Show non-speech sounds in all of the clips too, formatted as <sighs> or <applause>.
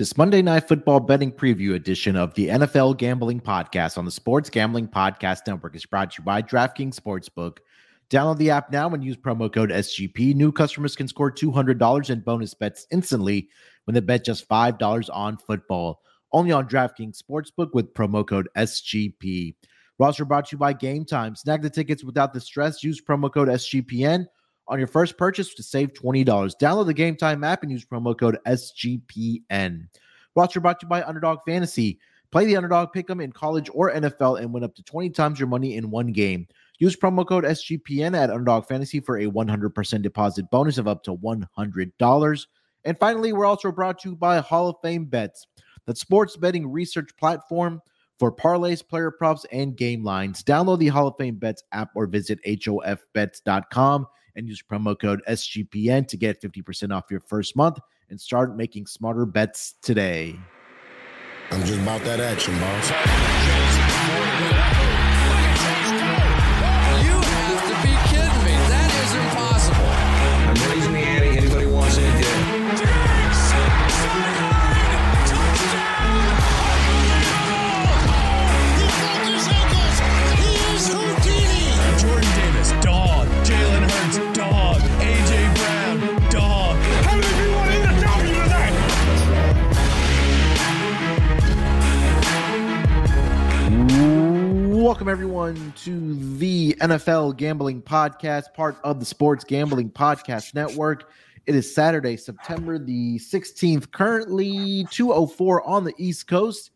this Monday Night Football betting preview edition of the NFL Gambling Podcast on the Sports Gambling Podcast Network is brought to you by DraftKings Sportsbook. Download the app now and use promo code SGP. New customers can score $200 in bonus bets instantly when they bet just $5 on football. Only on DraftKings Sportsbook with promo code SGP. Roster brought to you by Game Time. Snag the tickets without the stress. Use promo code SGPN on your first purchase to save $20. Download the Game Time app and use promo code SGPN. Roster brought to you by Underdog Fantasy. Play the underdog pick'em in college or NFL and win up to 20 times your money in one game. Use promo code SGPN at Underdog Fantasy for a 100% deposit bonus of up to $100. And finally, we're also brought to you by Hall of Fame Bets, the sports betting research platform for parlays, player props, and game lines. Download the Hall of Fame Bets app or visit HOFBets.com and use promo code SGPN to get 50% off your first month and start making smarter bets today. I'm just about that action, boss. To the NFL Gambling Podcast, part of the Sports Gambling Podcast Network. It is Saturday, September the 16th, currently 2.04 on the East Coast.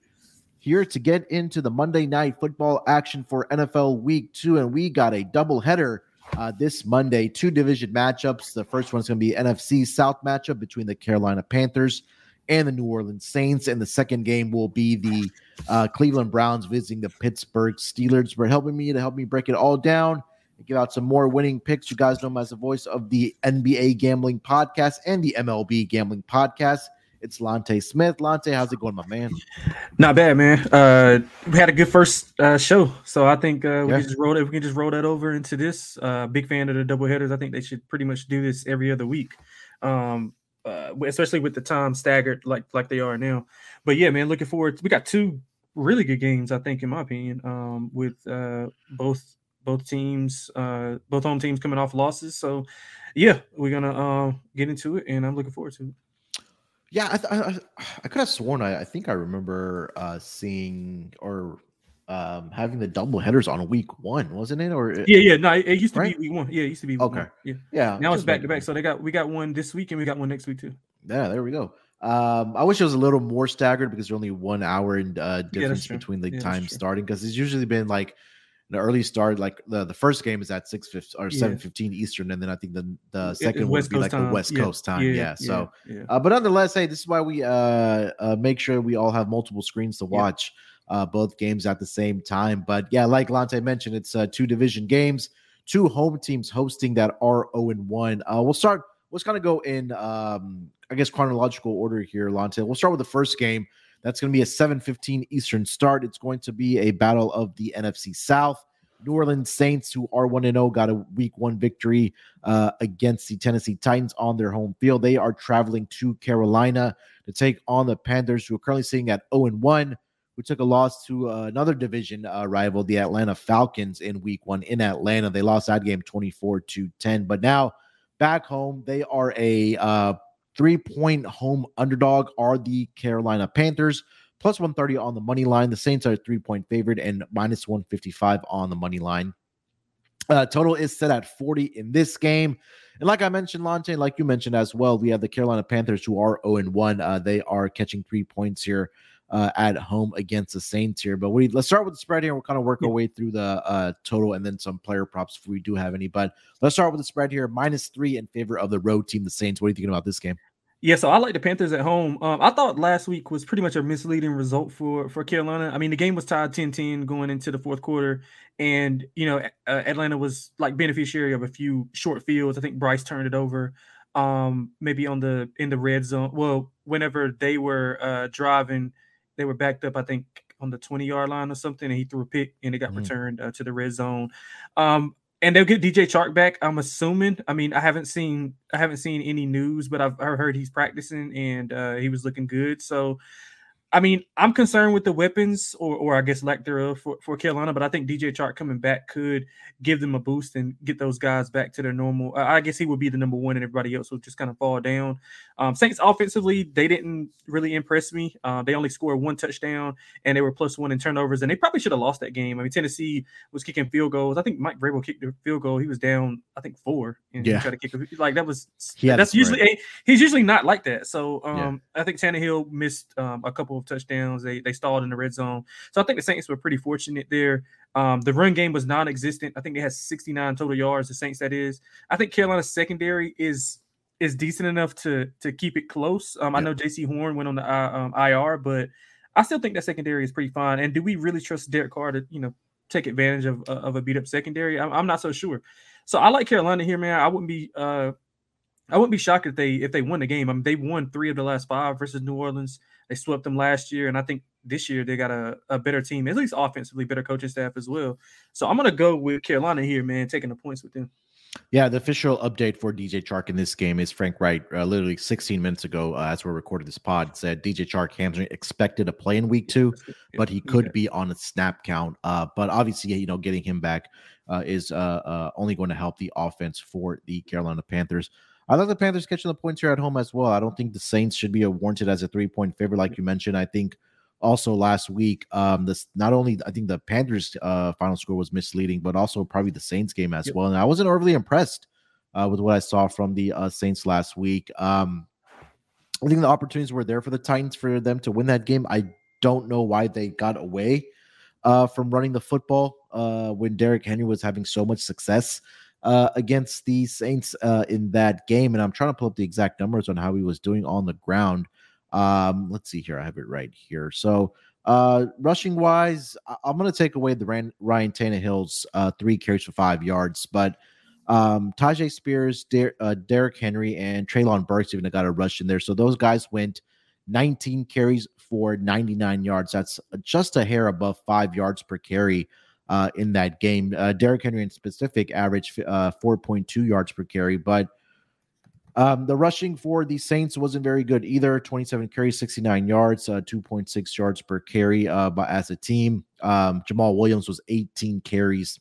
Here to get into the Monday night football action for NFL Week 2. And we got a double header uh, this Monday, two division matchups. The first one's going to be NFC South matchup between the Carolina Panthers and the New Orleans Saints. And the second game will be the uh, Cleveland Browns visiting the Pittsburgh Steelers. For helping me to help me break it all down and give out some more winning picks. You guys know him as the voice of the NBA Gambling Podcast and the MLB Gambling Podcast. It's Lante Smith. Lante, how's it going, my man? Not bad, man. Uh, we had a good first uh, show, so I think uh, we yeah. can just roll it. We can just roll that over into this. Uh, big fan of the double headers. I think they should pretty much do this every other week. Um, uh, especially with the time staggered like like they are now. But yeah, man, looking forward. We got two really good games, I think, in my opinion, um, with uh, both both teams, uh, both home teams coming off losses. So yeah, we're gonna uh, get into it, and I'm looking forward to it. Yeah, I, th- I, I could have sworn I, I think I remember uh, seeing or um, having the double headers on week one, wasn't it? Or yeah, yeah, no, it, used to right? be week one. Yeah, it used to be okay. One. Yeah, yeah. Now it's back to back. So they got we got one this week and we got one next week too. Yeah, there we go. Um, I wish it was a little more staggered because there's only one hour and uh, difference yeah, between the yeah, time starting because it's usually been like the early start, like the, the first game is at six fifty or seven fifteen Eastern, and then I think the the second one would be like time. the West Coast time. Yeah. So, uh, but nonetheless, hey, this is why we uh, uh, make sure we all have multiple screens to watch uh, both games at the same time. But yeah, like Lante mentioned, it's uh, two division games, two home teams hosting that are 0 and 1. Uh, we'll start, let's kind of go in, um, I guess, chronological order here, Lante. We'll start with the first game. That's going to be a 7:15 Eastern start. It's going to be a battle of the NFC South. New Orleans Saints, who are 1 0, got a week one victory uh, against the Tennessee Titans on their home field. They are traveling to Carolina to take on the Panthers, who are currently sitting at 0 1 who took a loss to uh, another division uh, rival, the Atlanta Falcons, in week one in Atlanta. They lost that game 24 to 10. But now back home, they are a uh, three point home underdog, are the Carolina Panthers. Plus 130 on the money line. The Saints are three point favorite and minus 155 on the money line. Uh, total is set at 40 in this game. And like I mentioned, Lante, like you mentioned as well, we have the Carolina Panthers who are 0 1. Uh, they are catching three points here uh, at home against the Saints here. But we let's start with the spread here. We'll kind of work yeah. our way through the uh, total and then some player props if we do have any. But let's start with the spread here. Minus three in favor of the road team, the Saints. What are you thinking about this game? Yeah, so I like the Panthers at home. Um, I thought last week was pretty much a misleading result for for Carolina. I mean, the game was tied 10-10 going into the fourth quarter, and you know, uh, Atlanta was like beneficiary of a few short fields. I think Bryce turned it over, um, maybe on the in the red zone. Well, whenever they were uh, driving they were backed up, I think, on the 20 yard line or something, and he threw a pick and it got mm-hmm. returned uh, to the red zone. Um, and they'll get DJ Chark back. I'm assuming. I mean, I haven't seen I haven't seen any news, but I've, I've heard he's practicing and uh, he was looking good. So I mean, I'm concerned with the weapons, or, or I guess lack thereof for, for Carolina. But I think DJ Chark coming back could give them a boost and get those guys back to their normal. I guess he would be the number one, and everybody else would just kind of fall down. Um, Saints offensively, they didn't really impress me. Uh, they only scored one touchdown, and they were plus one in turnovers, and they probably should have lost that game. I mean, Tennessee was kicking field goals. I think Mike Vrabel kicked the field goal. He was down, I think four, and yeah. he tried to kick a, like that was that's usually he's usually not like that. So um, yeah. I think Tannehill missed um, a couple touchdowns. They they stalled in the red zone. So I think the Saints were pretty fortunate there. Um, the run game was non-existent. I think they had 69 total yards. The Saints, that is. I think Carolina's secondary is is decent enough to to keep it close. Um, I know Jaycee Horn went on the uh, um, IR, but I still think that secondary is pretty fine. And do we really trust Derek Carr to you know take advantage of uh, of a beat up secondary? I'm, I'm, not so sure. So I like Carolina here, man. I wouldn't be uh I wouldn't be shocked if they if they won the game. I mean, they won three of the last five versus New Orleans. They swept them last year, and I think this year they got a, a better team, at least offensively, better coaching staff as well. So I'm gonna go with Carolina here, man, taking the points with them. Yeah, the official update for DJ Chark in this game is Frank Wright, uh, literally 16 minutes ago, uh, as we're recording this pod, said DJ Chark hamstring expected to play in week two, but he could be on a snap count. Uh, but obviously, you know, getting him back uh, is uh, uh, only going to help the offense for the Carolina Panthers. I like the Panthers catching the points here at home as well. I don't think the Saints should be warranted as a three point favorite, like you mentioned. I think also last week, um, this not only I think the Panthers uh final score was misleading, but also probably the Saints game as yep. well. And I wasn't overly impressed uh, with what I saw from the uh, Saints last week. Um, I think the opportunities were there for the Titans for them to win that game. I don't know why they got away uh, from running the football uh, when Derrick Henry was having so much success uh, against the Saints uh, in that game. And I'm trying to pull up the exact numbers on how he was doing on the ground. Um, let's see here. I have it right here. So, uh, rushing wise, I- am going to take away the Ryan, Ryan Tannehill's uh, three carries for five yards, but um, Tyjae Spears, Der- uh, Derrick Henry, and Treylon Burks even got a rush in there. So those guys went 19 carries for 99 yards. That's just a hair above five yards per carry uh, in that game. Uh, Derrick Henry in specific averaged uh, 4.2 yards per carry, but um, the rushing for the Saints wasn't very good either. 27 carries, 69 yards, uh, 2.6 yards per carry uh, but as a team. Um, Jamaal Williams was 18 carries,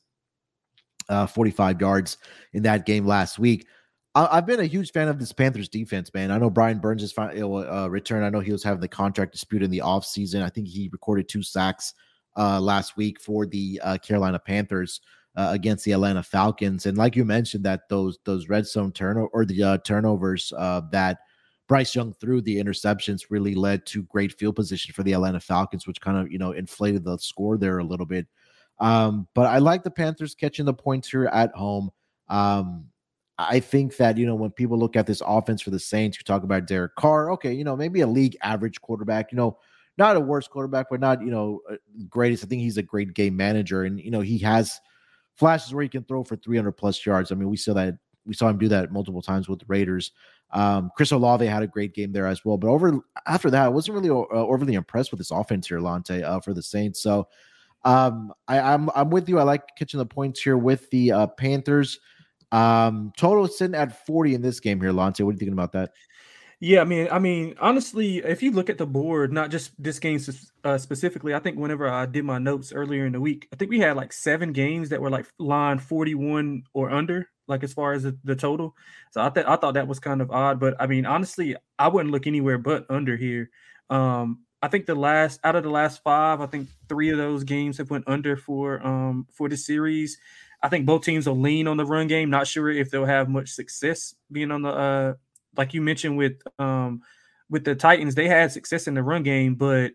uh, 45 yards in that game last week. I- have been a huge fan of this Panthers defense, man. I know Brian Burns is finally uh, returned. I know he was having the contract dispute in the offseason. I think he recorded two sacks uh, last week for the uh, Carolina Panthers uh, against the Atlanta Falcons. And like you mentioned, that those those red zone turnover or the uh, turnovers uh, that Bryce Young threw the interceptions really led to great field position for the Atlanta Falcons, which kind of you know inflated the score there a little bit. Um, but I like the Panthers catching the points here at home. Um, I think that you know when people look at this offense for the Saints, you talk about Derek Carr. Okay, you know maybe a league average quarterback. You know not a worst quarterback, but not you know uh, greatest. I think he's a great game manager, and you know he has flashes where he can throw for 300 plus yards. I mean, we saw that we saw him do that multiple times with the Raiders. Um, Chris Olave had a great game there as well, but over after that, I wasn't really uh, overly impressed with this offense here, Lante, uh, for the Saints. So um, I, am I'm, I'm with you. I like catching the points here with the uh, Panthers. Um, total sitting at 40 in this game here, Lante. What are you thinking about that? Yeah, I mean, I mean, honestly, if you look at the board, not just this game uh, specifically, I think whenever I did my notes earlier in the week, I think we had like seven games that were like line forty-one or under, like as far as the, the total. So I thought I thought that was kind of odd, but I mean, honestly, I wouldn't look anywhere but under here. Um, I think the last out of the last five, I think three of those games have went under for um for the series. I think both teams will lean on the run game. Not sure if they'll have much success being on the uh like you mentioned with um with the Titans, they had success in the run game, but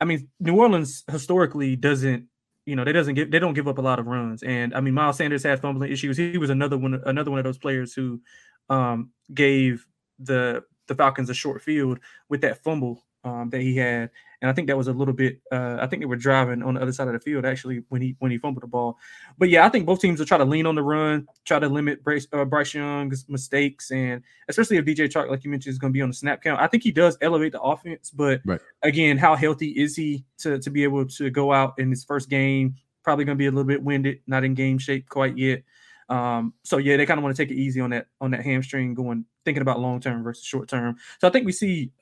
I mean, New Orleans historically doesn't, you know, they doesn't give they don't give up a lot of runs. And I mean, Miles Sanders had fumbling issues. He was another one, another one of those players who um gave the the Falcons a short field with that fumble um, that he had, and I think that was a little bit. Uh, I think they were driving on the other side of the field actually when he when he fumbled the ball. But yeah, I think both teams will try to lean on the run, try to limit Bryce, uh, Bryce Young's mistakes, and especially if DJ Chark, like you mentioned, is going to be on the snap count. I think he does elevate the offense, but right. again, how healthy is he to to be able to go out in his first game? Probably going to be a little bit winded, not in game shape quite yet. Um, so yeah, they kind of want to take it easy on that on that hamstring, going thinking about long term versus short term. So I think we see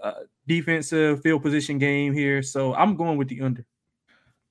defensive field position game here. So I'm going with the under.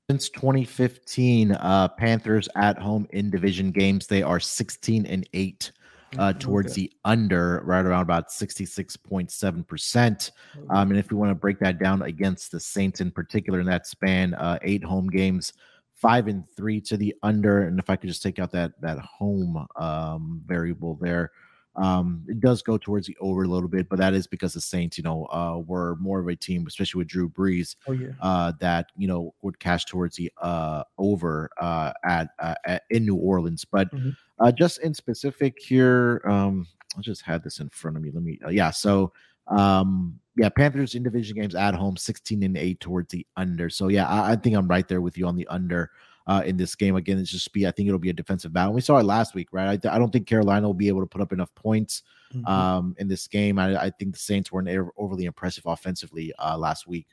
Since 2015, uh, Panthers at home in division games, they are 16 and 8 uh, towards okay. the under, right around about 66.7%. Um, and if we want to break that down against the Saints in particular in that span, uh, eight home games, five and three to the under. And if I could just take out that that home um, variable there, um, it does go towards the over a little bit, but that is because the Saints, you know, uh, were more of a team, especially with Drew Brees, oh, yeah. uh, that you know would cash towards the uh, over uh, at, uh, at in New Orleans. But mm-hmm. uh, just in specific here, um, I just had this in front of me. Let me, uh, yeah. So um, yeah, Panthers in division games at home, sixteen and eight towards the under. So yeah, I, I think I'm right there with you on the under uh, in this game. Again, it's just be I think it'll be a defensive battle. We saw it last week, right? I, I don't think Carolina will be able to put up enough points mm-hmm. um, in this game. I, I, think the Saints weren't overly impressive offensively uh, last week.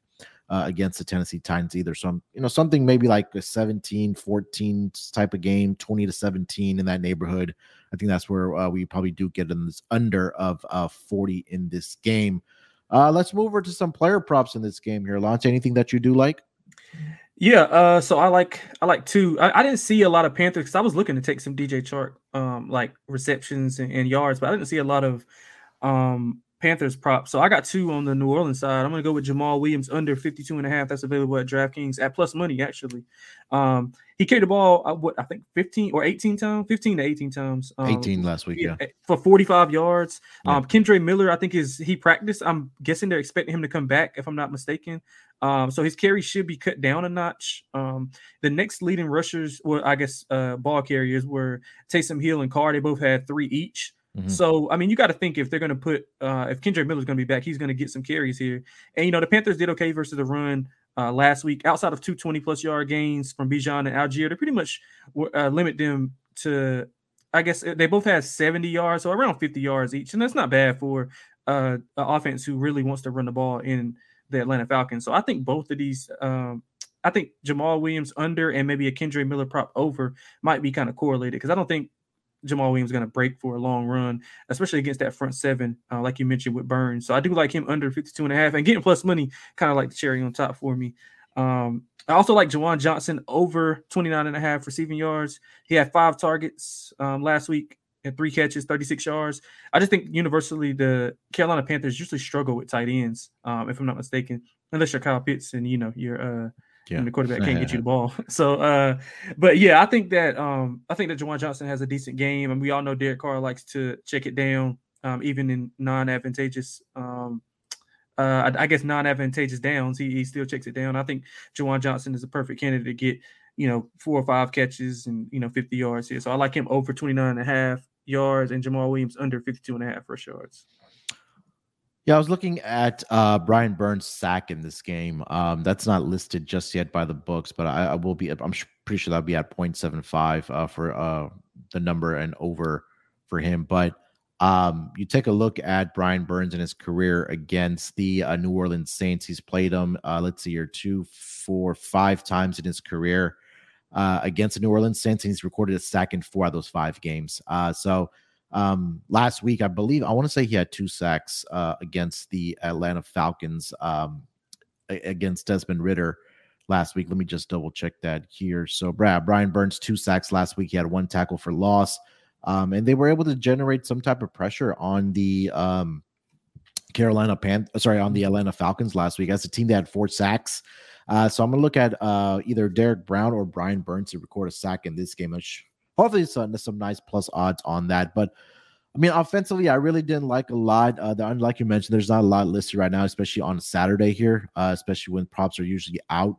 Uh, against the Tennessee Titans either. So, you know, something maybe like a 17 14 type of game, 20 to 17 in that neighborhood. I think that's where uh, we probably do get in this under of uh, 40 in this game. Uh, let's move over to some player props in this game here. Launch anything that you do like? Yeah, uh, so I like I like two. I, I didn't see a lot of Panthers because I was looking to take some DJ Chark um, like receptions and, and, yards, but I didn't see a lot of um Panthers prop. So I got two on the New Orleans side. I'm going to go with Jamaal Williams under 52 and a half. That's available at DraftKings at plus money, actually. Um, he carried the ball, uh, what I think 15 or 18 times, 15 to 18 times. Um, 18 last week, yeah. For 45 yards. Yeah. Um, Kendre Miller, I think is he practiced. I'm guessing they're expecting him to come back, if I'm not mistaken. Um, so his carry should be cut down a notch. Um, the next leading rushers, well, I guess uh, ball carriers were Taysom Hill and Carr. They both had three each. Mm-hmm. So I mean, you got to think if they're going to put uh, if Kendre Miller's going to be back, he's going to get some carries here. And you know, the Panthers did okay versus the run uh, last week. Outside of two 20 plus yard gains from Bijan and Allgeier, they pretty much uh, limit them to. I guess they both had 70 yards, so around 50 yards each, and that's not bad for uh, an offense who really wants to run the ball in the Atlanta Falcons. So I think both of these. Um, I think Jamaal Williams under and maybe a Kendre Miller prop over might be kind of correlated because I don't think Jamaal Williams going to break for a long run, especially against that front seven, uh, like you mentioned with Burns. So I do like him under 52 and a half and getting plus money, kind of like the cherry on top for me. Um, I also like Juwan Johnson over 29 and a half receiving yards. He had five targets um, last week and three catches, 36 yards. I just think universally the Carolina Panthers usually struggle with tight ends, um, if I'm not mistaken, unless you're Kyle Pitts and you know you're uh, yeah. and the quarterback can't get you the <laughs> ball. <laughs> So, uh, but yeah, I think that um, I think that Juwan Johnson has a decent game, and we all know Derek Carr likes to check it down, um, even in non-advantageous, um, uh, I, I, guess non-advantageous downs. He, he still checks it down. I think Juwan Johnson is a perfect candidate to get you know four or five catches and you know 50 yards here. So I like him over 29 and a half yards, and Jamaal Williams under 52 and a half rush yards. Yeah, I was looking at uh, Brian Burns' sack in this game. Um, that's not listed just yet by the books, but I, I will be. I'm pretty sure that'll be at 0.75 uh, for uh, the number and over for him. But um, you take a look at Brian Burns in his career against the uh, New Orleans Saints. He's played them. Uh, let's see here, two, four, five times in his career uh, against the New Orleans Saints, and he's recorded a sack in four of those five games. so um, last week, I believe I want to say he had two sacks uh, against the Atlanta Falcons um, against Desmond Ridder last week. Let me just double check that here. So, Brad Brian Burns two sacks last week. He had one tackle for loss, um, and they were able to generate some type of pressure on the um, Carolina Pan. Sorry, on the Atlanta Falcons last week. As a team, that had four sacks. Uh, so I'm gonna look at uh, either Derrick Brown or Brian Burns to record a sack in this game, which hopefully some, some nice plus odds on that. But I mean, offensively, I really didn't like a lot. Uh, the, like you mentioned, there's not a lot listed right now, especially on Saturday here, uh, especially when props are usually out.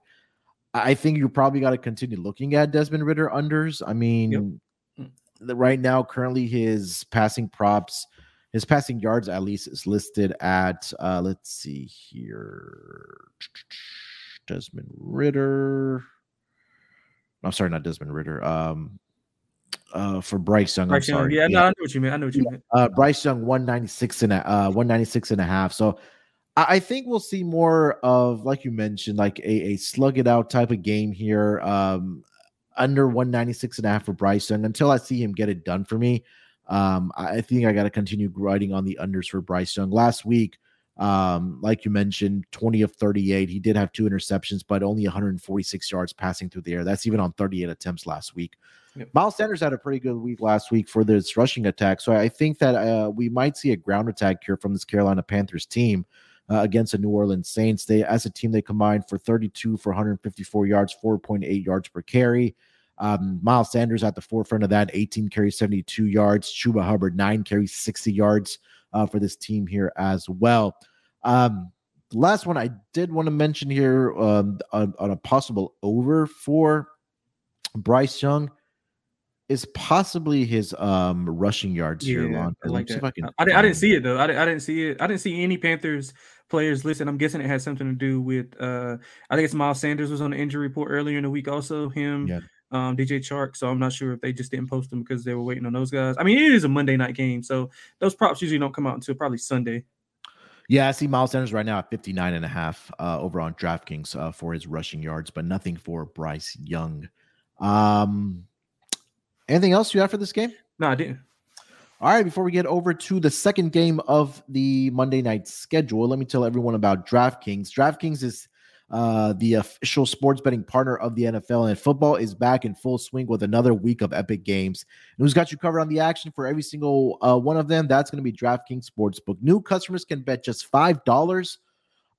I think you probably got to continue looking at Desmond Ridder unders. I mean, yep. Right now, currently his passing props, his passing yards at least is listed at, uh, let's see here, Desmond Ridder. I'm sorry, not Desmond Ridder. Um, uh, for Bryce Young. Bryce I'm sorry. Young, yeah, yeah, no, I know what you mean. I know what you mean. Uh, Bryce Young, 196 and a, uh, 196 and a half. So I, I, think we'll see more of, like you mentioned, like a, a slug it out type of game here. Um, under 196 and a half for Bryce Young until I see him get it done for me. Um, I think I got to continue grinding on the unders for Bryce Young. Last week, um, like you mentioned, 20 of 38. He did have two interceptions, but only 146 yards passing through the air. That's even on 38 attempts last week. Yep. Miles Sanders had a pretty good week last week for this rushing attack. So I think that uh, we might see a ground attack here from this Carolina Panthers team. Uh, against the New Orleans Saints. They, as a team, they combined for 32 for 154 yards, 4.8 yards per carry. Um, Miles Sanders at the forefront of that, 18 carries, 72 yards. Chuba Hubbard, nine carries, 60 yards uh, for this team here as well. Um, last one I did want to mention here um, on, on a possible over for Bryce Young is possibly his um rushing yards yeah, here. Lon. I, like that. I, can I, I, didn't see it though. I, I didn't see it. I didn't see any Panthers players listed. I'm guessing it has something to do with. uh I think it's Miles Sanders was on the injury report earlier in the week. Also, him, yeah. Um, DJ Chark. So I'm not sure if they just didn't post them because they were waiting on those guys. I mean, it is a Monday night game, so those props usually don't come out until probably Sunday. Yeah, I see Miles Sanders right now at 59 and a half uh, over on DraftKings uh, for his rushing yards, but nothing for Bryce Young. Um, anything else you have for this game? No, I didn't. All right, before we get over to the second game of the Monday night schedule, let me tell everyone about DraftKings. DraftKings is uh, the official sports betting partner of the NFL, and football is back in full swing with another week of epic games. And who's got you covered on the action for every single uh, one of them? That's going to be DraftKings Sportsbook. New customers can bet just $5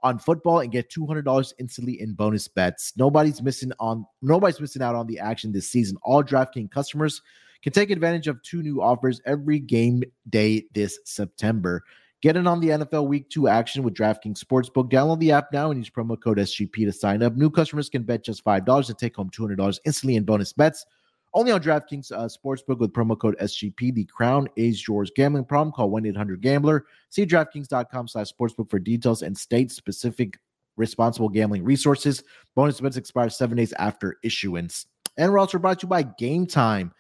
on football and get $200 instantly in bonus bets. Nobody's missing on nobody's missing out on the action this season. All DraftKings customers can take advantage of two new offers every game day this September. Get in on the NFL Week 2 action with DraftKings Sportsbook. Download the app now and use promo code SGP to sign up. New customers can bet just $5 and take home $200 instantly in bonus bets. Only on DraftKings uh, Sportsbook with promo code SGP. The crown is yours. Gambling problem? Call 1-800-GAMBLER. See DraftKings.com slash sportsbook for details and state-specific responsible gambling resources. Bonus bets expire seven days after issuance. And we're also brought to you by Game Time.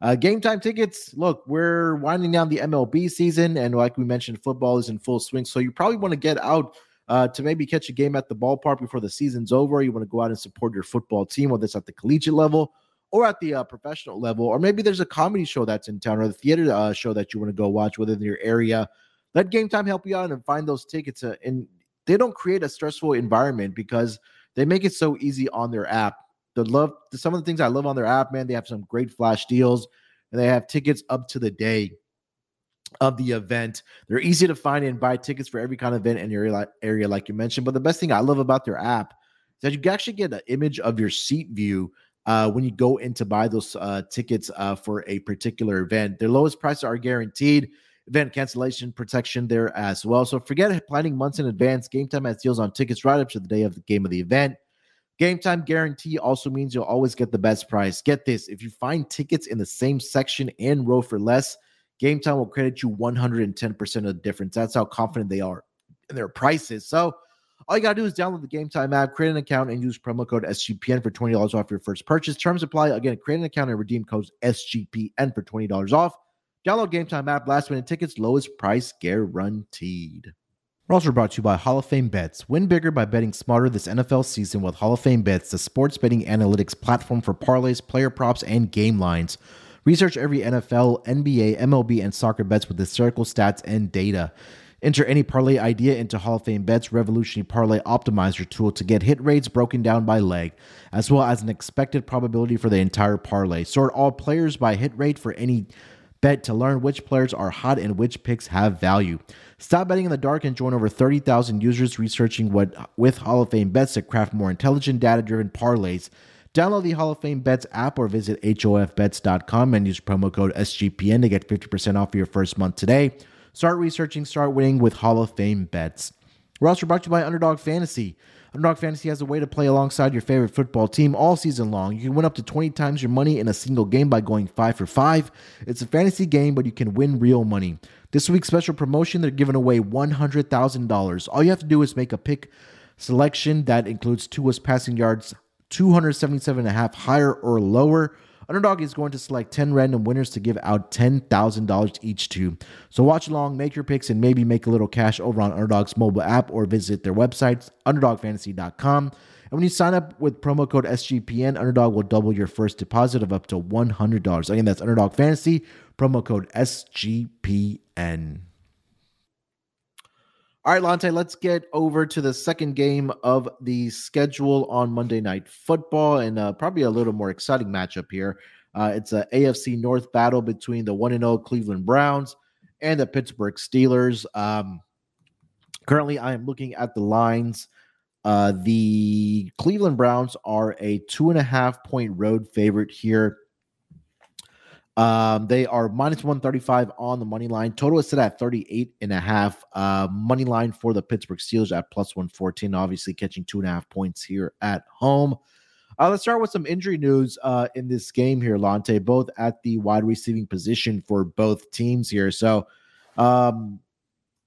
Uh, game time tickets. Look, we're winding down the MLB season, and like we mentioned, football is in full swing. So you probably want to get out uh, to maybe catch a game at the ballpark before the season's over. You want to go out and support your football team, whether it's at the collegiate level or at the uh, professional level, or maybe there's a comedy show that's in town or the theater uh, show that you want to go watch within your area. Let Game Time help you out and find those tickets. Uh, and they don't create a stressful environment because they make it so easy on their app the love some of the things I love on their app, man. They have some great flash deals and they have tickets up to the day of the event. They're easy to find and buy tickets for every kind of event in your area, area like you mentioned. But the best thing I love about their app is that you can actually get an image of your seat view uh, when you go in to buy those uh, tickets uh, for a particular event. Their lowest prices are guaranteed. Event cancellation protection there as well. So forget planning months in advance. Game Time has deals on tickets right up to the day of the game of the event. Game time guarantee also means you'll always get the best price. Get this if you find tickets in the same section and row for less, Game time will credit you 110% of the difference. That's how confident they are in their prices. So, all you got to do is download the Game Time app, create an account, and use promo code SGPN for $20 off your first purchase. Terms apply. Again, create an account and redeem code SGPN for $20 off. Download Game Time app, last minute tickets, lowest price guaranteed. We're also brought to you by Hall of Fame Bets. Win bigger by betting smarter this NFL season with Hall of Fame Bets, the sports betting analytics platform for parlays, player props, and game lines. Research every NFL, NBA, MLB, and soccer bets with historical stats and data. Enter any parlay idea into Hall of Fame Bets Revolutionary Parlay Optimizer tool to get hit rates broken down by leg, as well as an expected probability for the entire parlay. Sort all players by hit rate for any bet to learn which players are hot and which picks have value. Stop betting in the dark and join over 30,000 users researching what with Hall of Fame bets to craft more intelligent, data driven parlays. Download the Hall of Fame Bets app or visit HOFBets.com and use promo code SGPN to get 50% off your first month today. Start researching, start winning with Hall of Fame Bets. We're also brought to you by Underdog Fantasy. Underdog Fantasy has a way to play alongside your favorite football team all season long. You can win up to 20 times your money in a single game by going 5 for 5. It's a fantasy game, but you can win real money. This week's special promotion, they're giving away $100,000. All you have to do is make a pick selection that includes Tua's passing yards 277 and a half higher or lower Underdog is going to select 10 random winners to give out $10,000 each to. So watch along, make your picks, and maybe make a little cash over on Underdog's mobile app or visit their website, underdogfantasy.com. And when you sign up with promo code SGPN, Underdog will double your first deposit of up to $100. Again, that's Underdog Fantasy, promo code SGPN. All right, Lante, let's get over to the second game of the schedule on Monday Night Football and uh, probably a little more exciting matchup here. Uh, it's a AFC North battle between the 1 0 Cleveland Browns and the Pittsburgh Steelers. Um, currently, I am looking at the lines. Uh, the Cleveland Browns are a two and a half point road favorite here um, they are minus 135 on the money line. Total is set at 38 and a half. Uh, money line for the Pittsburgh Steelers at plus 114, obviously catching two and a half points here at home. Uh, let's start with some injury news uh, in this game here, Lante, both at the wide receiving position for both teams here. So, um,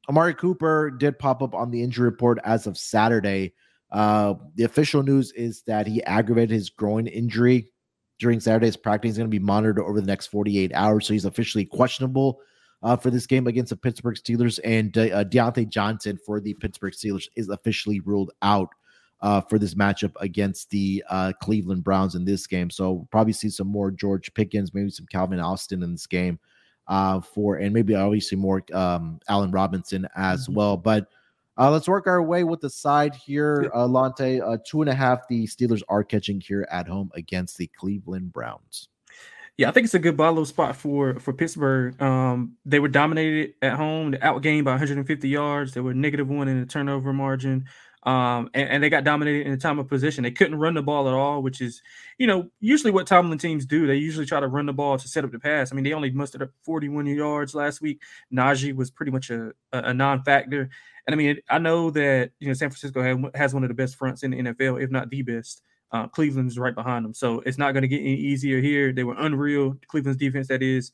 Amari Cooper did pop up on the injury report as of Saturday. Uh, the official news is that he aggravated his groin injury during Saturday's practice. He's going to be monitored over the next 48 hours. So he's officially questionable uh, for this game against the Pittsburgh Steelers. And uh, uh, Diontae Johnson for the Pittsburgh Steelers is officially ruled out uh, for this matchup against the uh, Cleveland Browns in this game. So we'll probably see some more George Pickens, maybe some Calvin Austin in this game. Uh, for and maybe obviously more um, Allen Robinson as mm-hmm. well, but uh, let's work our way with the side here, uh, Lante. Uh, two and a half. The Steelers are catching here at home against the Cleveland Browns. Yeah, I think it's a good bottle spot for for Pittsburgh. Um, they were dominated at home, outgained by 150 yards. They were negative one in the turnover margin. Um, and, and, they got dominated in the time of position. They couldn't run the ball at all, which is, you know, usually what Tomlin teams do. They usually try to run the ball to set up the pass. I mean, they only mustered up 41 yards last week. Najee was pretty much a, a, a non-factor. And I mean, I know that you know San Francisco has, one of the best fronts in the NFL, if not the best. Uh, Cleveland's right behind them, so it's not going to get any easier here. They were unreal. Cleveland's defense, that is,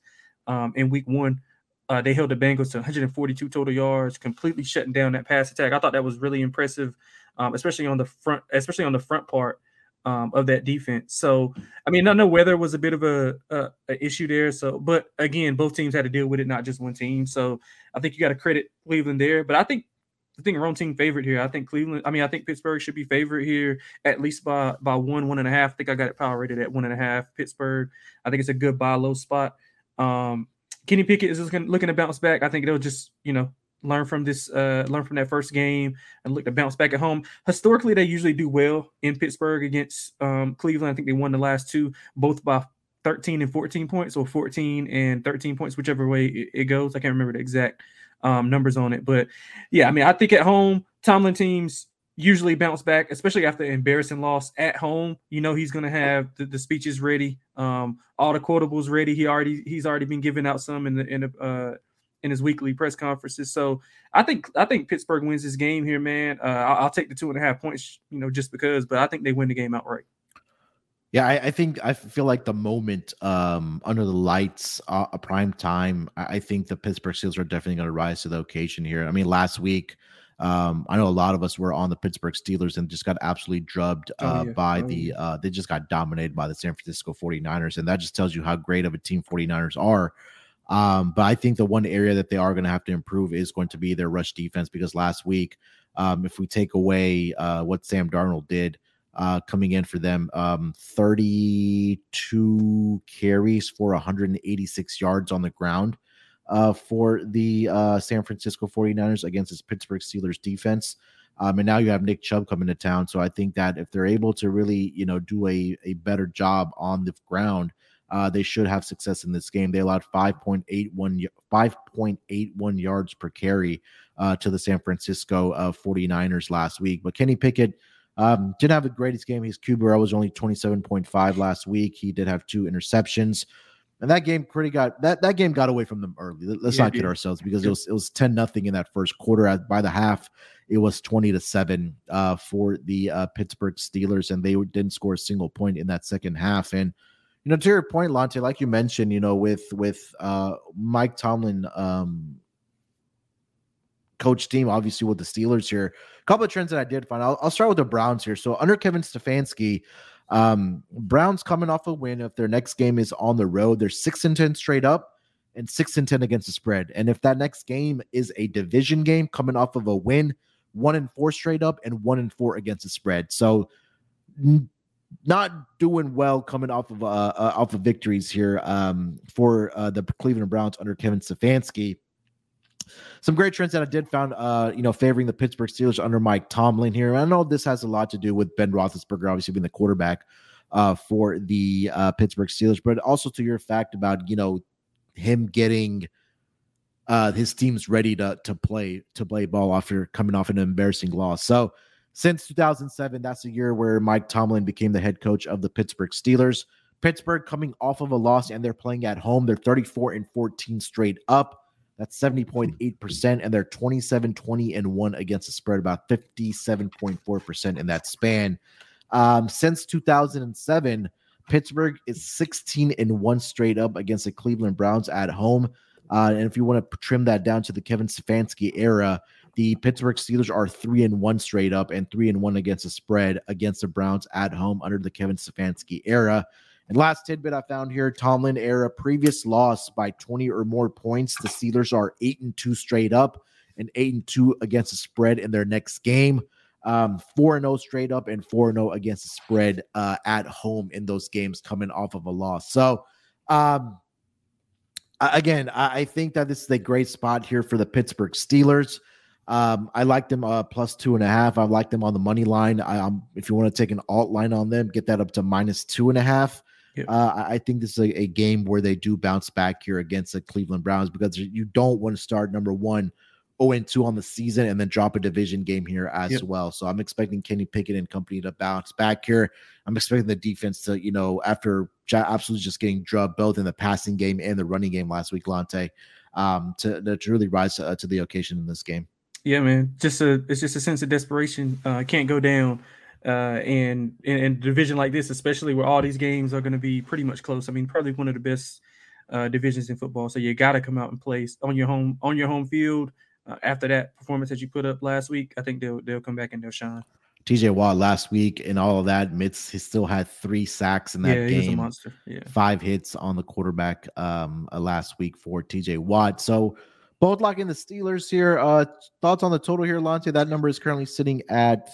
um, in Week One. Uh, they held the Bengals to 142 total yards, completely shutting down that pass attack. I thought that was really impressive, um, especially on the front, especially on the front part um, of that defense. So, I mean, I know weather was a bit of a, a, a, issue there. So, but again, both teams had to deal with it, not just one team. So, I think you got to credit Cleveland there. But I think I think own team favorite here. I think Cleveland. I mean, I think Pittsburgh should be favorite here at least by by one, one and a half. I think I got it power rated at one and a half. Pittsburgh. I think it's a good buy low spot. Um, Kenny Pickett is looking to bounce back. I think they'll just you know learn from this, uh, learn from that first game, and look to bounce back at home. Historically, they usually do well in Pittsburgh against um, Cleveland. I think they won the last two, both by 13 and 14 points, or 14 and 13 points, whichever way it, it goes. I can't remember the exact um, numbers on it. But yeah, I mean, I think at home, Tomlin teams usually bounce back, especially after embarrassing loss at home. You know, he's going to have the, the, speeches ready, um, all the quotables ready. He already he's already been giving out some in the in the uh, in his weekly press conferences. So I think I think Pittsburgh wins this game here, man. Uh, I'll, I'll, take the two and a half points, you know, just because. But I think they win the game outright. Yeah, I, I, think I feel like the moment um, under the lights, uh, a prime time. I, I, think the Pittsburgh Steelers are definitely going to rise to the occasion here. I mean, last week, um, I know a lot of us were on the Pittsburgh Steelers and just got absolutely drubbed oh, uh, oh, yeah. by oh, the. Uh, they just got dominated by the San Francisco 49ers, and that just tells you how great of a team 49ers are. Um, but I think the one area that they are going to have to improve is going to be their rush defense because last week, um, if we take away uh, what Sam Darnold did uh, coming in for them. Um, 32 carries for 186 yards on the ground uh, for the uh, San Francisco 49ers against this Pittsburgh Steelers defense. Um, and now you have Nick Chubb coming to town. So I think that if they're able to really, you know, do a, a better job on the ground, uh, they should have success in this game. They allowed 5.81 5.81 yards per carry uh, to the San Francisco uh, 49ers last week. But Kenny Pickett um, didn't have the greatest game. His QBR was only 27.5 last week. He did have two interceptions. And that game pretty got that that game got away from them early. Let's yeah, not kid ourselves because it was it was 10 nothing in that first quarter. At, by the half, it was 20 to 7 uh, for the uh, Pittsburgh Steelers, and they didn't score a single point in that second half. And you know, to your point, Lante, like you mentioned, you know, with with uh, Mike Tomlin um, coach team, obviously with the Steelers here. A couple of trends that I did find. I'll, I'll start with the Browns here. So under Kevin Stefanski, Um, Browns coming off a win. If their next game is on the road, they're six and ten straight up and six and ten against the spread. And if that next game is a division game coming off of a win, one and four straight up and one and four against the spread. So n- not doing well coming off of uh, uh, off of victories here um, for uh, the Cleveland Browns under Kevin Stefanski. Some great trends that I did found, uh, you know, favoring the Pittsburgh Steelers under Mike Tomlin here. I know this has a lot to do with Ben Roethlisberger, obviously being the quarterback uh, for the uh, Pittsburgh Steelers, but also to your fact about you know him getting uh, his team's ready to to play to play ball after coming off an embarrassing loss. So since 2007, that's the year where Mike Tomlin became the head coach of the Pittsburgh Steelers. Pittsburgh coming off of a loss and they're playing at home. They're 34 and 14 straight up. That's 70.8%. And they're 27, 20, and 1 against the spread, about 57.4% in that span. Um, since 2007, Pittsburgh is 16 and 1 straight up against the Cleveland Browns at home. Uh, and if you want to trim that down to the Kevin Stefanski era, the Pittsburgh Steelers are three and one straight up and three and one against the spread against the Browns at home under the Kevin Stefanski era. And last tidbit I found here Tomlin era previous loss by 20 or more points. The Steelers are eight and two straight up and eight and two against the spread in their next game. Um, 4 0 straight up and 4 0 against the spread uh, at home in those games coming off of a loss. So, um, again, I, I think that this is a great spot here for the Pittsburgh Steelers. Um, I like them uh, plus two and a half. I like them on the money line. I, um, if you want to take an alt line on them, get that up to minus two and a half. Yep. Uh, I think this is a, a, game where they do bounce back here against the Cleveland Browns because you don't want to start number one 0 and 2 on the season and then drop a division game here as yep. well. So I'm expecting Kenny Pickett and company to bounce back here. I'm expecting the defense to, you know, after absolutely just getting drubbed both in the passing game and the running game last week, Lante, um, to, to really rise to, uh, to the occasion in this game. Yeah, man. Just a it's just a sense of desperation. Uh, can't go down. Uh, and in, in, a division like this, especially where all these games are going to be pretty much close. I mean, probably one of the best uh, divisions in football. So you got to come out and play on your home on your home field. Uh, after that performance that you put up last week, I think they'll they'll come back and they'll shine. TJ Watt last week and all of that, Mitz he still had three sacks in that yeah, game. monster. Yeah. Five hits on the quarterback um uh, last week for TJ Watt. So both locking the Steelers here. Uh, thoughts on the total here, Lante? That number is currently sitting at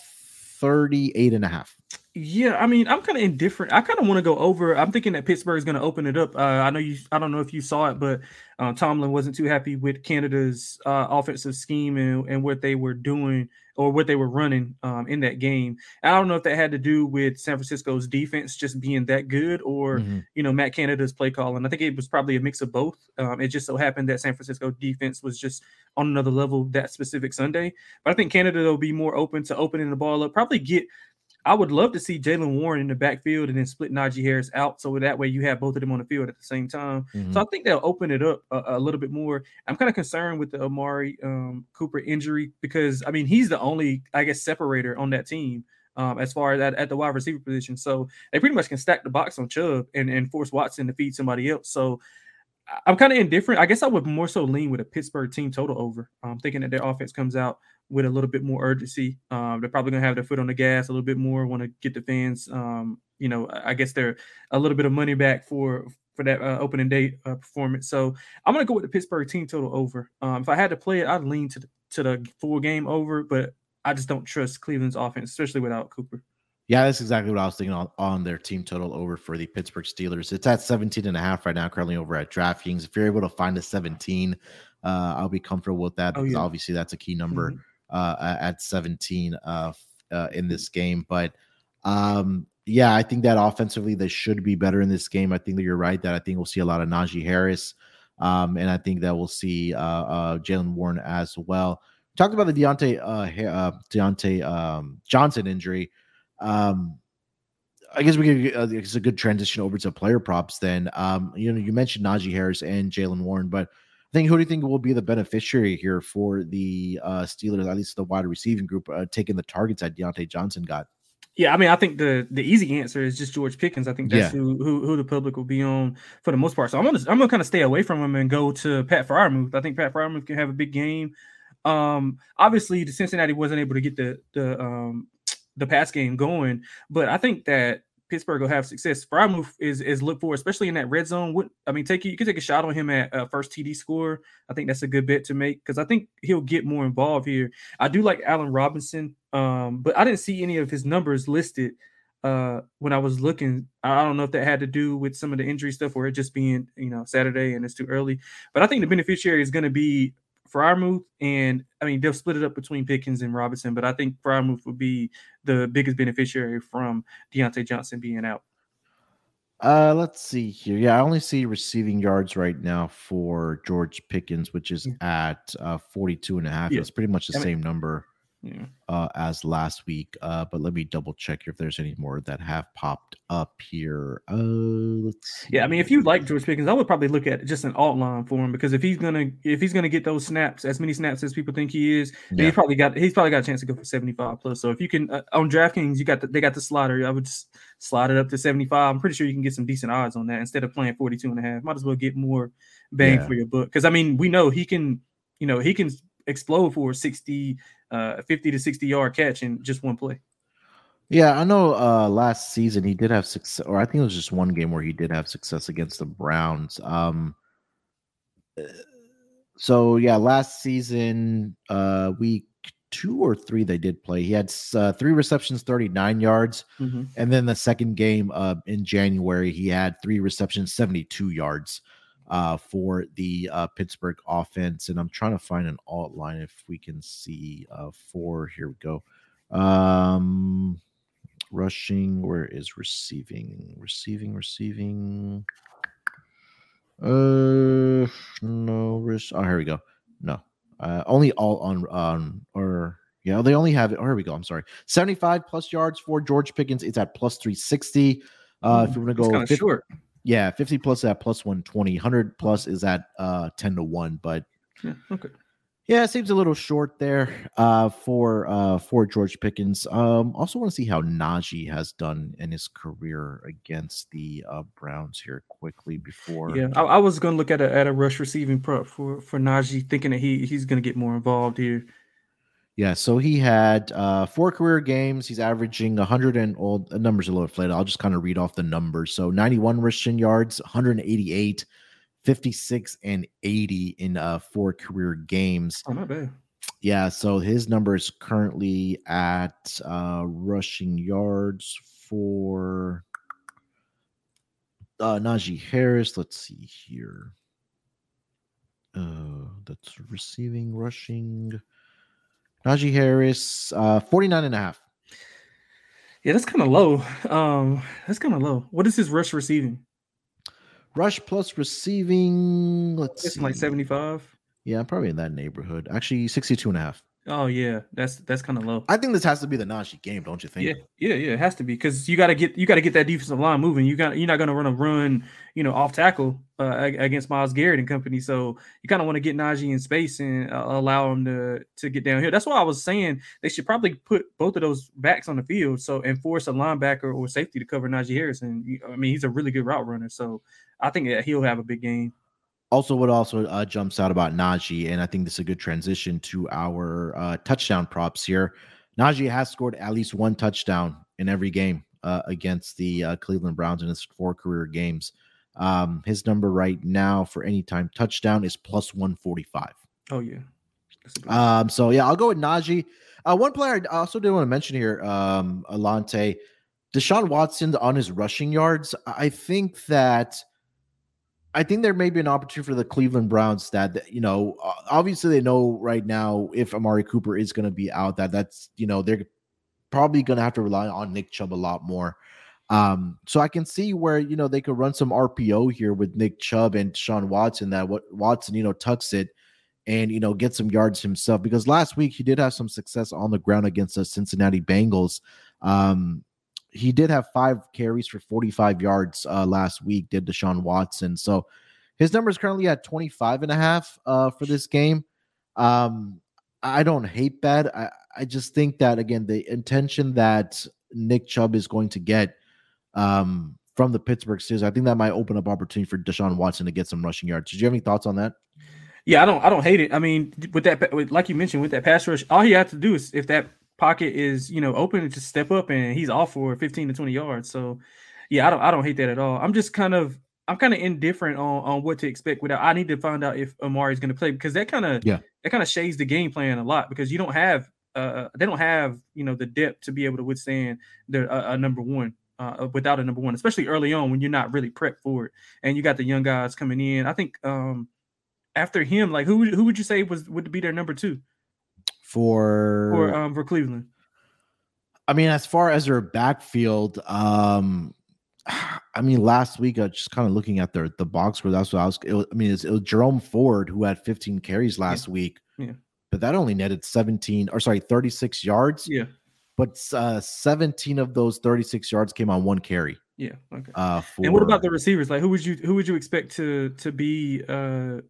38 and a half. Yeah, I mean, I'm kind of indifferent. I kind of want to go over. I'm thinking that Pittsburgh is going to open it up. Uh, I know you. I don't know if you saw it, but uh, Tomlin wasn't too happy with Canada's uh, offensive scheme and, and what they were doing or what they were running um, in that game. I don't know if that had to do with San Francisco's defense just being that good, or mm-hmm. you know Matt Canada's play calling. I think it was probably a mix of both. Um, it just so happened that San Francisco defense was just on another level that specific Sunday. But I think Canada will be more open to opening the ball up. Probably get I would love to see Jaylen Warren in the backfield and then split Najee Harris out, so that way you have both of them on the field at the same time. Mm-hmm. So I think they'll open it up a, a little bit more. I'm kind of concerned with the Amari um, Cooper injury because I mean he's the only I guess separator on that team. Um, as far as at, at the wide receiver position. So they pretty much can stack the box on Chubb and, and force Watson to feed somebody else. So I'm kind of indifferent. I guess I would more so lean with a Pittsburgh team total over. I'm thinking that their offense comes out with a little bit more urgency. Um, they're probably going to have their foot on the gas a little bit more. Want to get the fans, um, you know, I guess they're a little bit of money back for for that uh, opening day uh, performance. So I'm going to go with the Pittsburgh team total over. Um, if I had to play it, I'd lean to the, to the full game over, but I just don't trust Cleveland's offense, especially without Cooper. Yeah, that's exactly what I was thinking on, on their team total over for the Pittsburgh Steelers. It's at 17 and a half right now, currently over at DraftKings. If you're able to find a 17, uh, I'll be comfortable with that oh, because yeah. obviously that's a key number. Mm-hmm uh, at 17 uh, uh, in this game. But um, yeah, I think that offensively they should be better in this game. I think that you're right that I think we'll see a lot of Najee Harris, um, and I think that we'll see uh, uh, Jaylen Warren as well. Talked about the Diontae uh, uh, Diontae um, Johnson injury. Um, I guess we could. Uh, it's a good transition over to player props. Then, um, you know, you mentioned Najee Harris and Jaylen Warren, but I think who do you think will be the beneficiary here for the uh, Steelers, at least the wide receiving group, uh, taking the targets that Diontae Johnson got? Yeah, I mean, I think the the easy answer is just George Pickens. I think that's yeah. who, who, who the public will be on for the most part. So I'm gonna I'm gonna kind of stay away from him and go to Pat Freiermuth. I think Pat Freiermuth can have a big game. Um, obviously, the Cincinnati wasn't able to get the the um the pass game going, but I think that Pittsburgh will have success. Freiermuth is is looked for, especially in that red zone. What I mean, take you can take a shot on him at uh, first TD score. I think that's a good bet to make because I think he'll get more involved here. I do like Allen Robinson, um, but I didn't see any of his numbers listed uh, when I was looking. I don't know if that had to do with some of the injury stuff or it just being you know Saturday and it's too early. But I think the beneficiary is going to be Freiermuth, and I mean they'll split it up between Pickens and Robinson, but I think Freiermuth would be the biggest beneficiary from Diontae Johnson being out. Uh, let's see here. Yeah, I only see receiving yards right now for George Pickens, which is mm. at uh, 42 and a half. Yeah. It's pretty much the I mean, same number yeah. uh, as last week. Uh, but let me double check if there's any more that have popped up here. Uh, let's yeah, I mean, if you like George Pickens, I would probably look at just an alt line for him because if he's gonna if he's gonna get those snaps, as many snaps as people think he is, yeah. he probably got he's probably got a chance to go for 75 plus. So if you can uh, on DraftKings, you got the, they got the slider. I would just slide it up to 75. I'm pretty sure you can get some decent odds on that instead of playing 42 and a half. Might as well get more bang yeah. for your buck because I mean we know he can you know he can explode for 60 uh, 50 to 60 yard catch in just one play. Yeah, I know uh last season he did have success, or I think it was just one game where he did have success against the Browns. Um so yeah, last season, uh week two or three they did play. He had uh, three receptions, 39 yards. Mm-hmm. And then the second game uh in January, he had three receptions, 72 yards uh, for the uh, Pittsburgh offense. And I'm trying to find an alt line if we can see uh, four. Here we go. Um, rushing, where is receiving? Receiving, receiving. Uh, no, risk. Oh, here we go. No, uh, only all on on or yeah, they only have it. Oh, here we go. I'm sorry. 75 plus yards for George Pickens. It's at plus 360. Uh, if you want to go 50, short. Yeah, 50 plus at plus 120. 100 plus is at uh 10 to 1, but yeah, okay. Yeah, it seems a little short there uh, for uh, for George Pickens. Um, also want to see how Najee has done in his career against the uh, Browns here quickly before. Yeah, I, I was going to look at a at a rush receiving prop for for Najee, thinking that he he's going to get more involved here. Yeah, so he had uh, four career games. He's averaging 100 and well, the numbers are a little inflated. I'll just kind of read off the numbers. So 91 rushing yards, 188, 56, and 80 in uh, four career games. Oh, not bad. Yeah, so his number is currently at uh, rushing yards for uh, Najee Harris. Let's see here. Uh, that's receiving, rushing. Najee Harris, uh, 49 and a half. Yeah, that's kind of low. Um, that's kind of low. What is his rush receiving? Rush plus receiving, let's it's see. like 75. Yeah, probably in that neighborhood. Actually, 62 and a half. Oh yeah, that's that's kind of low. I think this has to be the Najee game, don't you think? Yeah, yeah, yeah. It has to be because you got to get you got to get that defensive line moving. You got you're not going to run a run, you know, off tackle uh, against Myles Garrett and company. So you kind of want to get Najee in space and uh, allow him to to get down here. That's why I was saying they should probably put both of those backs on the field, so and force a linebacker or safety to cover Najee Harris. And I mean, he's a really good route runner, so I think that he'll have a big game also what also uh, jumps out about Najee, and I think this is a good transition to our uh, touchdown props here. Najee has scored at least one touchdown in every game uh, against the uh, Cleveland Browns in his four career games. Um, his number right now for any time touchdown is plus 145. Oh, yeah. Um, so yeah, I'll go with Najee. Uh, one player I also did want to mention here, um, Alante, Deshaun Watson on his rushing yards. I think that I think there may be an opportunity for the Cleveland Browns that you know obviously they know right now if Amari Cooper is going to be out that that's you know they're probably going to have to rely on Nick Chubb a lot more. Um, so I can see where you know they could run some RPO here with Nick Chubb and Sean Watson that what Watson you know tucks it and you know get some yards himself because last week he did have some success on the ground against the Cincinnati Bengals. Um, he did have five carries for 45 yards uh, last week, did Deshaun Watson. So his number is currently at 25 and a half uh, for this game. Um, I don't hate that. I, I just think that, again, the intention that Nick Chubb is going to get um, from the Pittsburgh Steelers, I think that might open up opportunity for Deshaun Watson to get some rushing yards. Did you have any thoughts on that? Yeah, I don't. I don't hate it. I mean, with that, with, like you mentioned, with that pass rush, all he has to do is if that pocket is you know open to step up and he's off for 15 to 20 yards. So yeah, I don't I don't hate that at all. I'm just kind of I'm kind of indifferent on on what to expect without I need to find out if Amari is going to play because that kind of yeah that kind of shades the game plan a lot because you don't have uh they don't have you know the depth to be able to withstand their uh, a number one uh, without a number one, especially early on when you're not really prepped for it, and you got the young guys coming in. I think um after him, like who who would you say was would be their number two for for um for Cleveland? I mean, as far as their backfield, um, <sighs> I mean, last week I was just kind of looking at their the box score. That's what I was. Was, I mean, it was, it was, Jerome Ford who had 15 carries last yeah. week. Yeah. But that only netted 17 or sorry, 36 yards. Yeah. But uh, 17 of those 36 yards came on one carry. Yeah. Okay. Uh, for, and what about the receivers? Like, who would you who would you expect to to be? uh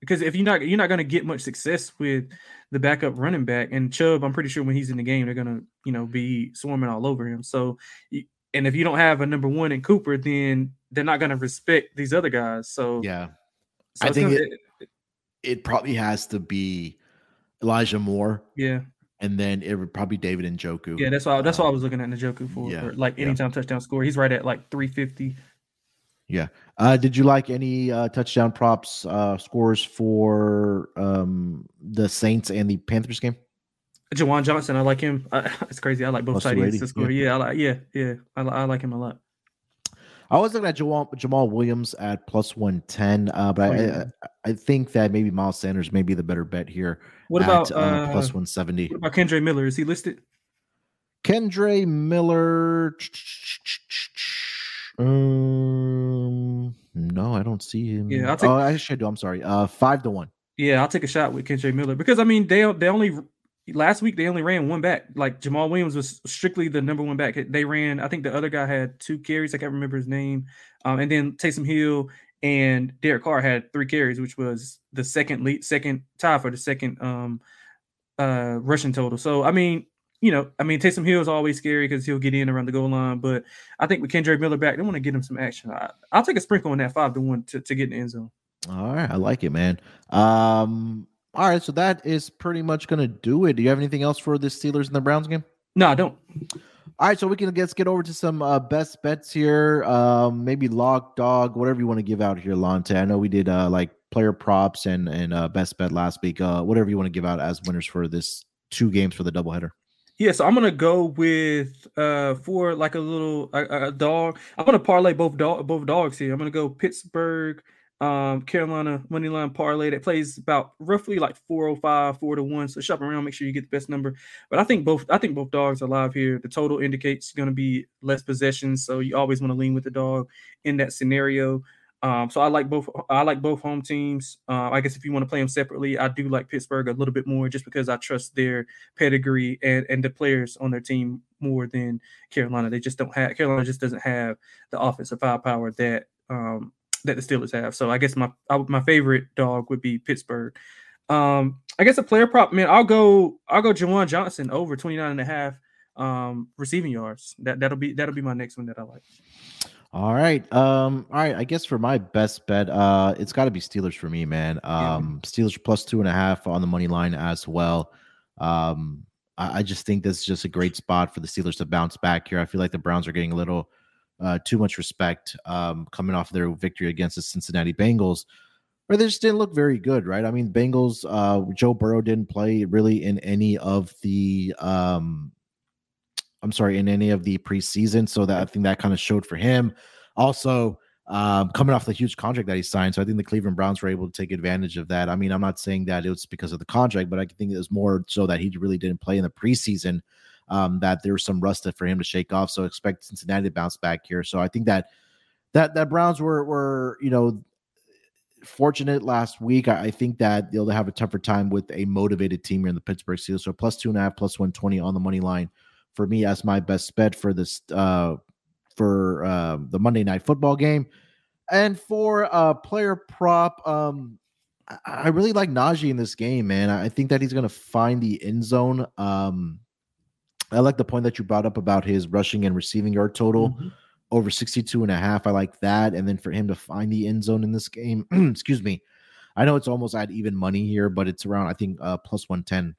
Because if you're not you're not going to get much success with the backup running back and Chubb, I'm pretty sure when he's in the game, they're gonna you know be swarming all over him. So and if you don't have a number one in Cooper, then they're not going to respect these other guys. So yeah, so I think it, it, it probably has to be Elijah Moore. Yeah, and then it would probably David Njoku. Yeah, that's why that's um, why I was looking at Njoku for, yeah, for like anytime yeah. touchdown score. He's right at like 350. Yeah. Uh, did you like any uh, touchdown props uh, scores for um, the Saints and the Panthers game? Juwan Johnson, I like him. I, <laughs> it's crazy. I like both sides to score. Yeah. yeah, I like. Yeah, yeah, I, I like him a lot. I was looking at Jamal, Jamaal Williams at plus one ten, uh, but oh, yeah. I, I think that maybe Miles Sanders may be the better bet here. What about at, uh, uh, plus one seventy? What about Kendre Miller? Is he listed? Kendre Miller. Um, no, I don't see him. Yeah, I'll take, oh, I should do. I'm sorry. Uh, five to one. Yeah, I'll take a shot with Kendre Miller because I mean they they only last week they only ran one back. Like Jamaal Williams was strictly the number one back. They ran. I think the other guy had two carries. I can't remember his name. Um, and then Taysom Hill and Derek Carr had three carries, which was the second lead, second tie for the second um uh rushing total. So I mean, you know, I mean Taysom Hill is always scary because he'll get in around the goal line. But I think with Kendre Miller back, they want to get him some action. I, will take a sprinkle on that five to one to, to get in the end zone. All right, I like it, man. Um, all right, so that is pretty much going to do it. Do you have anything else for the Steelers and the Browns game? No, I don't. All right, so we can let's get over to some uh, best bets here. Um, maybe lock dog, whatever you want to give out here, Lante. I know we did uh, like player props and and uh, best bet last week. Uh, whatever you want to give out as winners for this two games for the doubleheader. Yeah, so I'm gonna go with uh for like a little a, a dog. I'm gonna parlay both dog both dogs here. I'm gonna go Pittsburgh um, Carolina money line parlay that plays about roughly like 405, 4 to 1. So shop around, make sure you get the best number. But I think both I think both dogs are live here. The total indicates to be less possessions, so you always want to lean with the dog in that scenario. Um, so I like both. I like both home teams. Uh, I guess if you want to play them separately, I do like Pittsburgh a little bit more, just because I trust their pedigree and and the players on their team more than Carolina. They just don't have Carolina just doesn't have the offensive firepower that um, that the Steelers have. So I guess my my favorite dog would be Pittsburgh. Um, I guess a player prop, man, I'll go I'll go Juwan Johnson over 29 and a half um receiving yards. That that'll be that'll be my next one that I like. All right. Um, all right. I guess for my best bet, uh, it's gotta be Steelers for me, man. Um, yeah. Steelers plus two and a half on the money line as well. Um, I, I just think this is just a great spot for the Steelers to bounce back here. I feel like the Browns are getting a little uh, too much respect um, coming off their victory against the Cincinnati Bengals, where they just didn't look very good, right? I mean, Bengals, uh, Joe Burrow didn't play really in any of the, um, I'm sorry, in any of the preseason. So that I think that kind of showed for him. Also, um, coming off the huge contract that he signed. So I think the Cleveland Browns were able to take advantage of that. I mean, I'm not saying that it was because of the contract, but I think it was more so that he really didn't play in the preseason um, that was some rust for him to shake off. So expect Cincinnati to bounce back here. So I think that that that Browns were were you know fortunate last week. I, I think that they'll have a tougher time with a motivated team here in the Pittsburgh Steelers. So plus two and a half, plus one twenty on the money line for me as my best bet for this uh for uh, the Monday night football game. And for uh player prop, um I really like Najee in this game, man. I think that he's going to find the end zone. Um, I like the point that you brought up about his rushing and receiving yard total mm-hmm. over 62 and a half. I like that. And then for him to find the end zone in this game, <clears throat> excuse me. I know it's almost at even money here, but it's around, I think, uh, plus 110.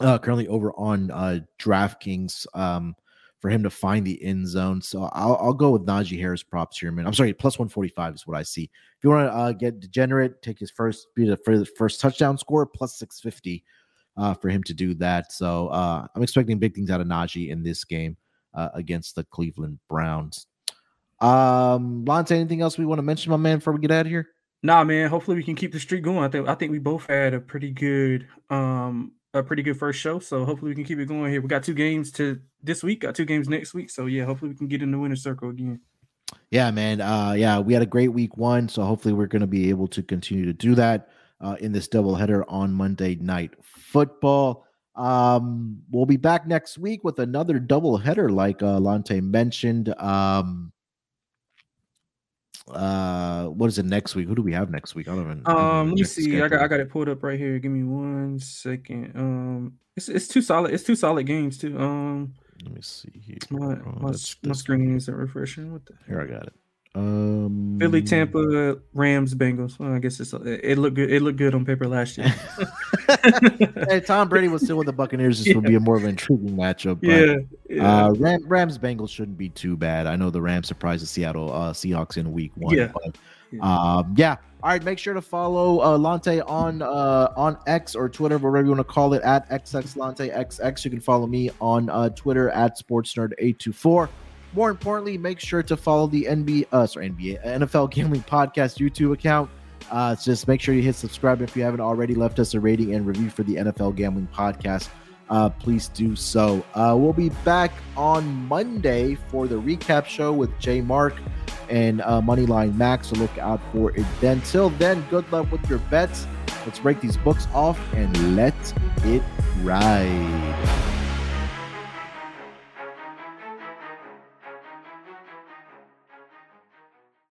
Uh, currently over on uh, DraftKings um, for him to find the end zone. So I'll, I'll go with Najee Harris props here, man. I'm sorry, plus 145 is what I see. If you want to uh, get degenerate, take his first be the first touchdown score plus 650 uh, for him to do that. So uh, I'm expecting big things out of Najee in this game uh, against the Cleveland Browns. Um, Lonte, anything else we want to mention, my man, before we get out of here? Nah, man. Hopefully we can keep the streak going. I think I think we both had a pretty good um a pretty good first show. So hopefully we can keep it going here. We got two games to this week, got two games next week. So yeah, hopefully we can get in the winner's circle again. Yeah, man. Uh yeah, we had a great week one. So hopefully we're gonna be able to continue to do that uh in this doubleheader on Monday night football. Um we'll be back next week with another doubleheader, like uh Lonte mentioned. Um uh what is it next week? Who do we have next week? I don't even um let me see. I got i got it pulled up right here. Give me one second. Um it's it's two solid it's two solid games too. Um let me see here. my, oh, my, my screen isn't refreshing. What the here i got it um, Philly, Tampa, Rams, Bengals. Well, I guess it's it looked good. It looked good on paper last year. <laughs> hey, Tom Brady was still with the Buccaneers. This yeah. would be a more of an intriguing matchup. But, yeah, yeah. Uh, Ram, Rams, Bengals shouldn't be too bad. I know the Rams surprised the Seattle uh, Seahawks in Week One. Yeah. But. Um, yeah. All right. Make sure to follow uh, Lonte on uh, on X or Twitter, whatever you want to call it, at XXLonteXX. You can follow me on uh, Twitter at SportsNerd824. More importantly, make sure to follow the NBA, uh, sorry, NBA, NFL Gambling Podcast YouTube account. Uh, just make sure you hit subscribe if you haven't already left us a rating and review for the NFL Gambling Podcast. Uh, please do so. Uh, we'll be back on Monday for the recap show with Jay Mark and uh, Moneyline Max. So look out for it then. Till then, good luck with your bets. Let's break these books off and let it ride.